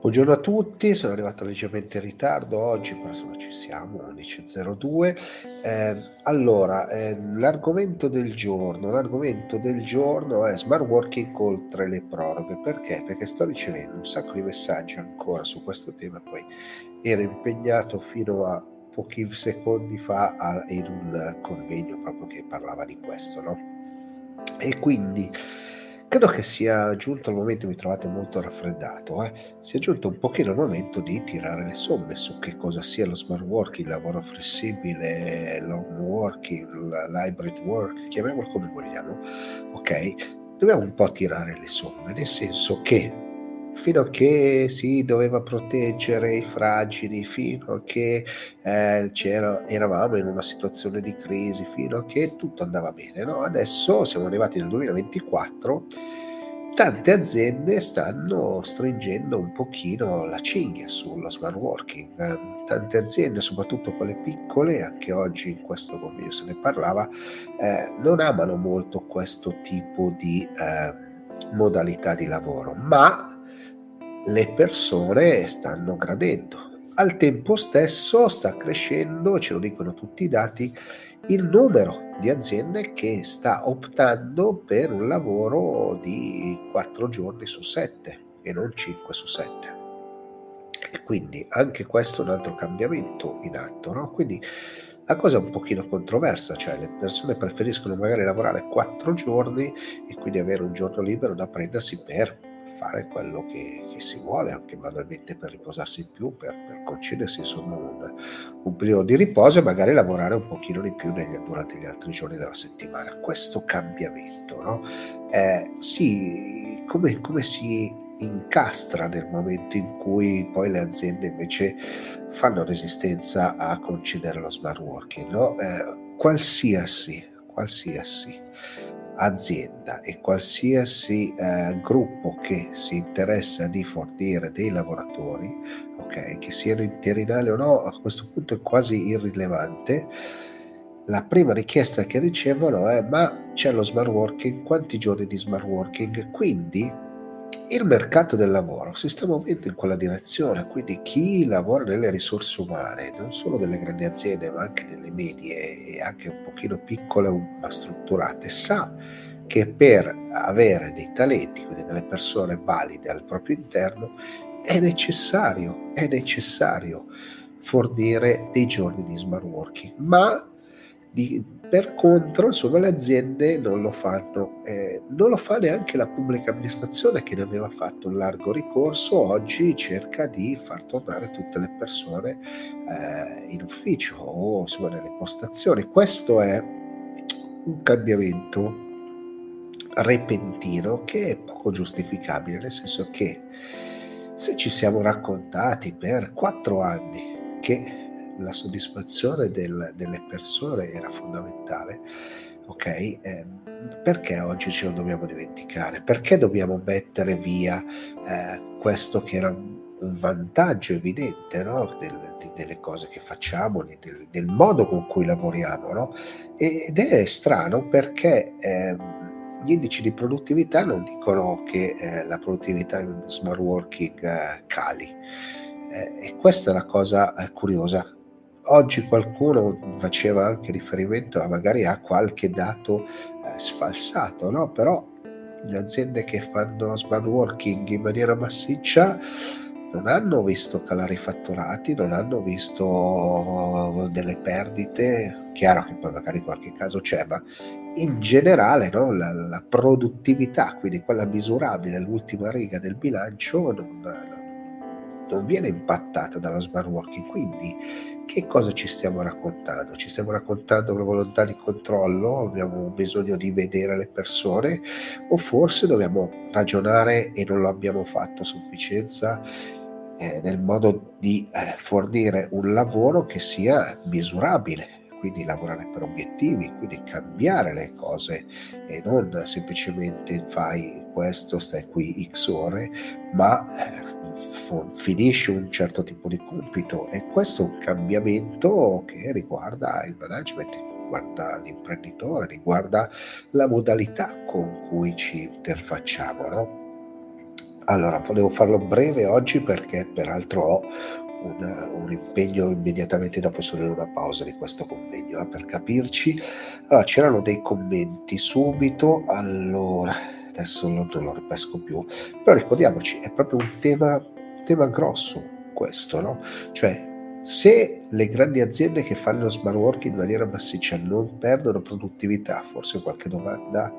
Buongiorno a tutti, sono arrivato leggermente in ritardo oggi, però insomma ci siamo, 11.02. Eh, allora, eh, l'argomento del giorno, l'argomento del giorno è smart working oltre le proroghe. Perché? Perché sto ricevendo un sacco di messaggi ancora su questo tema, poi ero impegnato fino a pochi secondi fa a, in un convegno proprio che parlava di questo, no? E quindi Credo che sia giunto il momento, mi trovate molto raffreddato, eh? sia giunto un pochino il momento di tirare le somme su che cosa sia lo smart working, il lavoro flessibile, long working, l'hybrid work, chiamiamolo come vogliamo, ok? Dobbiamo un po' tirare le somme, nel senso che fino a che si doveva proteggere i fragili, fino a che eh, eravamo in una situazione di crisi, fino a che tutto andava bene. No? Adesso siamo arrivati nel 2024, tante aziende stanno stringendo un pochino la cinghia sullo smart working. tante aziende, soprattutto quelle piccole, anche oggi in questo convegno se ne parlava, eh, non amano molto questo tipo di eh, modalità di lavoro, ma le persone stanno gradendo. Al tempo stesso sta crescendo, ce lo dicono tutti i dati, il numero di aziende che sta optando per un lavoro di 4 giorni su 7 e non 5 su 7. E quindi anche questo è un altro cambiamento in atto, no? Quindi la cosa è un pochino controversa, cioè le persone preferiscono magari lavorare 4 giorni e quindi avere un giorno libero da prendersi per fare quello che, che, si vuole, anche banalmente per riposarsi più, per, per concedersi insomma un, un, periodo di riposo e magari lavorare un pochino di più negli, durante gli altri giorni della settimana. Questo cambiamento, no? Eh, sì, come, come si incastra nel momento in cui poi le aziende invece fanno resistenza a concedere lo smart working, no? Eh, qualsiasi, qualsiasi azienda e qualsiasi eh, gruppo che si interessa di fornire dei lavoratori, ok, che siano interinali o no, a questo punto è quasi irrilevante. La prima richiesta che ricevono è ma c'è lo smart working, quanti giorni di smart working? Quindi il mercato del lavoro si sta muovendo in quella direzione, quindi chi lavora nelle risorse umane, non solo delle grandi aziende, ma anche nelle medie e anche un pochino piccole ma strutturate, sa che per avere dei talenti, quindi delle persone valide al proprio interno, è necessario, è necessario fornire dei giorni di smart working, ma di, per contro, insomma, le aziende non lo fanno, eh, non lo fa neanche la pubblica amministrazione che ne aveva fatto un largo ricorso, oggi cerca di far tornare tutte le persone eh, in ufficio o insomma nelle postazioni. Questo è un cambiamento repentino che è poco giustificabile, nel senso che se ci siamo raccontati per quattro anni che la soddisfazione del, delle persone era fondamentale, ok? Eh, perché oggi ce lo dobbiamo dimenticare? Perché dobbiamo mettere via eh, questo che era un, vantaggio evidente no? del, di, delle cose che facciamo, del, del, modo con cui lavoriamo? No? Ed è strano perché eh, gli indici di produttività non dicono che eh, la produttività in smart working eh, cali. Eh, e questa è la cosa curiosa oggi qualcuno faceva anche riferimento a magari a qualche dato eh, sfalsato, no? però le aziende che fanno smart working in maniera massiccia non hanno visto calare i fatturati, non hanno visto delle perdite, chiaro che poi magari qualche caso c'è, ma in generale no? la, la, produttività, quindi quella misurabile, l'ultima riga del bilancio, non, non viene impattata dallo smart working. Quindi che cosa ci stiamo raccontando? Ci stiamo raccontando una volontà di controllo, abbiamo bisogno di vedere le persone o forse dobbiamo ragionare e non lo abbiamo fatto a sufficienza eh, nel modo di eh, fornire un lavoro che sia misurabile, quindi lavorare per obiettivi, quindi cambiare le cose e non semplicemente fai questo, stai qui x ore, ma eh, finisce un certo tipo di compito e questo è un cambiamento che riguarda il management, riguarda l'imprenditore, riguarda la modalità con cui ci interfacciamo. No? Allora, volevo farlo breve oggi perché peraltro ho un, un, impegno immediatamente dopo sono in una pausa di questo convegno eh, per capirci allora c'erano dei commenti subito allora adesso non lo ripesco più però ricordiamoci è proprio un tema, tema grosso questo no cioè se le grandi aziende che fanno smart working in maniera massiccia non perdono produttività forse qualche domanda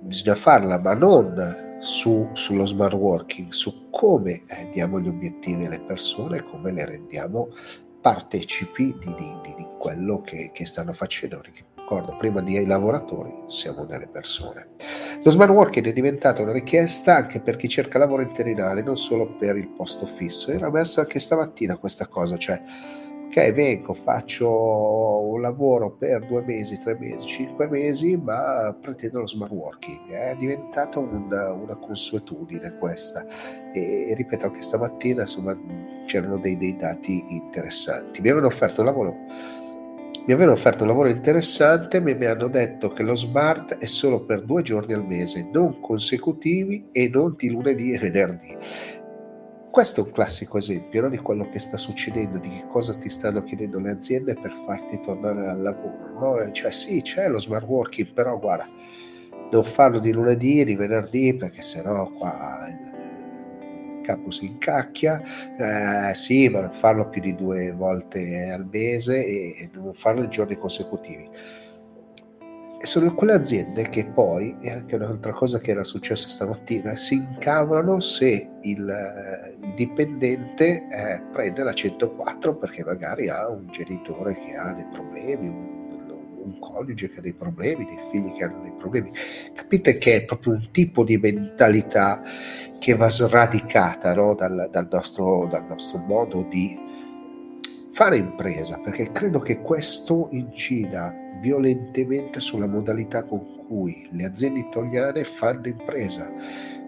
bisogna farla ma non su, sullo smart working, su come eh, diamo gli obiettivi alle persone, come le rendiamo partecipi di, di, di quello che, che, stanno facendo. Ricordo, prima di ai lavoratori siamo delle persone. Lo smart working è diventato una richiesta anche per chi cerca lavoro interinale, non solo per il posto fisso. Era emersa anche stamattina questa cosa, cioè ok, vengo, faccio un lavoro per due mesi, tre mesi, cinque mesi, ma pretendo lo smart working. È diventata una, una consuetudine questa. E, e, ripeto, anche stamattina insomma, c'erano dei, dei dati interessanti. Mi avevano offerto un lavoro mi avevano offerto un lavoro interessante, ma mi hanno detto che lo smart è solo per due giorni al mese, non consecutivi e non di lunedì e venerdì questo è un classico esempio no? di quello che sta succedendo, di che cosa ti stanno chiedendo le aziende per farti tornare al lavoro. No? Cioè sì, c'è lo smart working, però guarda, non farlo di lunedì e di venerdì perché sennò qua capo si incacchia, eh, sì, ma non farlo più di due volte al mese e non farlo in giorni consecutivi. Sono quelle aziende che poi, e anche un'altra cosa che era successa stamattina, si incavolano se il, il dipendente eh, prende la 104 perché magari ha un genitore che ha dei problemi, un, un coniuge che ha dei problemi, dei figli che hanno dei problemi. Capite che è proprio un tipo di mentalità che va sradicata no? dal, dal, nostro, dal nostro modo di fare impresa, perché credo che questo incida violentemente sulla modalità con cui le aziende italiane fanno impresa.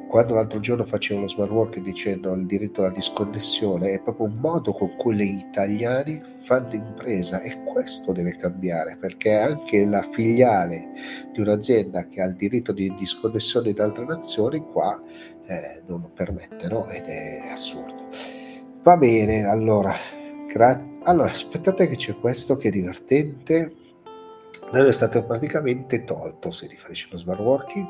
Quando l'altro giorno facevo lo smart work dicendo il diritto alla disconnessione, è proprio un modo con cui gli italiani fanno impresa e questo deve cambiare perché anche la filiale di un'azienda che ha il diritto di disconnessione in altre nazioni qua eh, non lo permette no? ed è assurdo. Va bene, allora, gra- allora aspettate che c'è questo che è divertente noi è stato praticamente tolto, si riferisce allo smart working,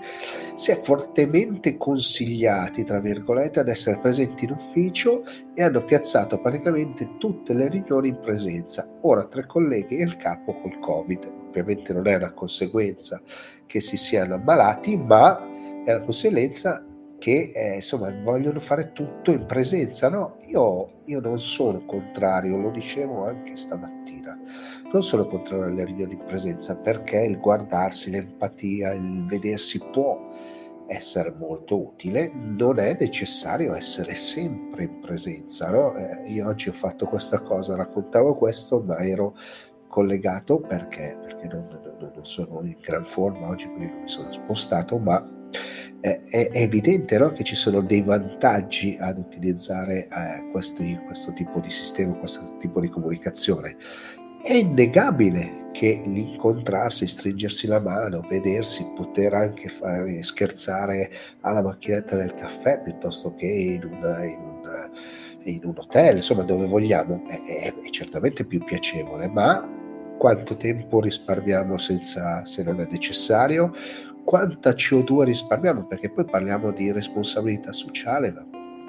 si è fortemente consigliati, tra virgolette, ad essere presenti in ufficio e hanno piazzato praticamente tutte le riunioni in presenza. Ora tre colleghi e il capo col Covid. Ovviamente non è una conseguenza che si siano ammalati, ma è una conseguenza che eh, insomma vogliono fare tutto in presenza. No, io, io non sono contrario, lo dicevo anche stamattina, non sono contrario alle riunioni in presenza perché il guardarsi, l'empatia, il vedersi può essere molto utile, non è necessario essere sempre in presenza. No? Eh, io oggi ho fatto questa cosa, raccontavo questo, ma ero collegato perché, perché non, non, non sono in gran forma oggi, quindi non mi sono spostato, ma è, è evidente no? che ci sono dei vantaggi ad utilizzare eh, questo, questo tipo di sistema, questo tipo di comunicazione. È innegabile che l'incontrarsi, stringersi la mano, vedersi, poter anche fare, scherzare alla macchinetta del caffè piuttosto che in, una, in, una, in un hotel, insomma dove vogliamo, è, è, è certamente più piacevole, ma quanto tempo risparmiamo senza, se non è necessario? Quanta CO2 risparmiamo, perché poi parliamo di responsabilità sociale,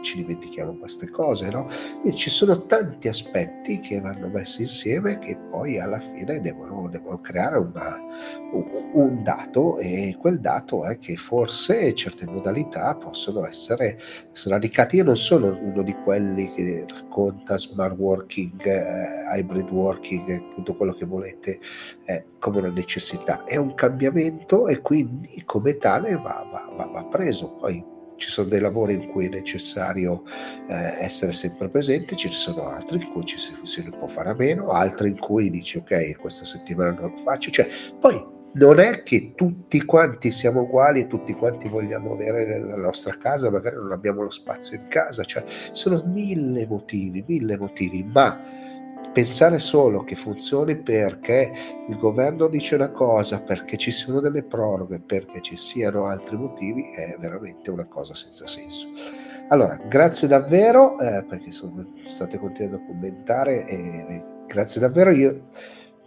ci dimentichiamo queste cose, no? Quindi ci sono tanti aspetti che vanno messi insieme che poi alla fine devono, devono creare una, un, un, dato e quel dato è che forse certe modalità possono essere sradicate. Io non sono uno di quelli che racconta smart working, eh, hybrid working, tutto quello che volete eh, come una necessità, è un cambiamento e quindi come tale va, va, va, va preso. Poi ci sono dei lavori in cui è necessario eh, essere sempre presenti, ci sono altri in cui ci si, si può fare a meno, altri in cui dici ok, questa settimana non lo faccio, cioè poi non è che tutti quanti siamo uguali e tutti quanti vogliamo avere la nostra casa, magari non abbiamo lo spazio in casa, cioè sono mille motivi, mille motivi, ma pensare solo che funzioni perché il governo dice una cosa, perché ci sono delle proroghe, perché ci siano altri motivi, è veramente una cosa senza senso. Allora, grazie davvero eh, perché sono, state continuando a commentare e grazie davvero. Io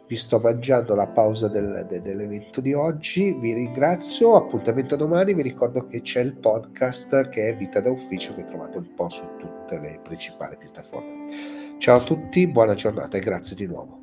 vi sto mangiando la pausa del, de, dell'evento di oggi. Vi ringrazio. Appuntamento domani. Vi ricordo che c'è il podcast che è Vita da Ufficio che trovate un po' su tutte le principali piattaforme. Ciao a tutti, buona giornata e grazie di nuovo.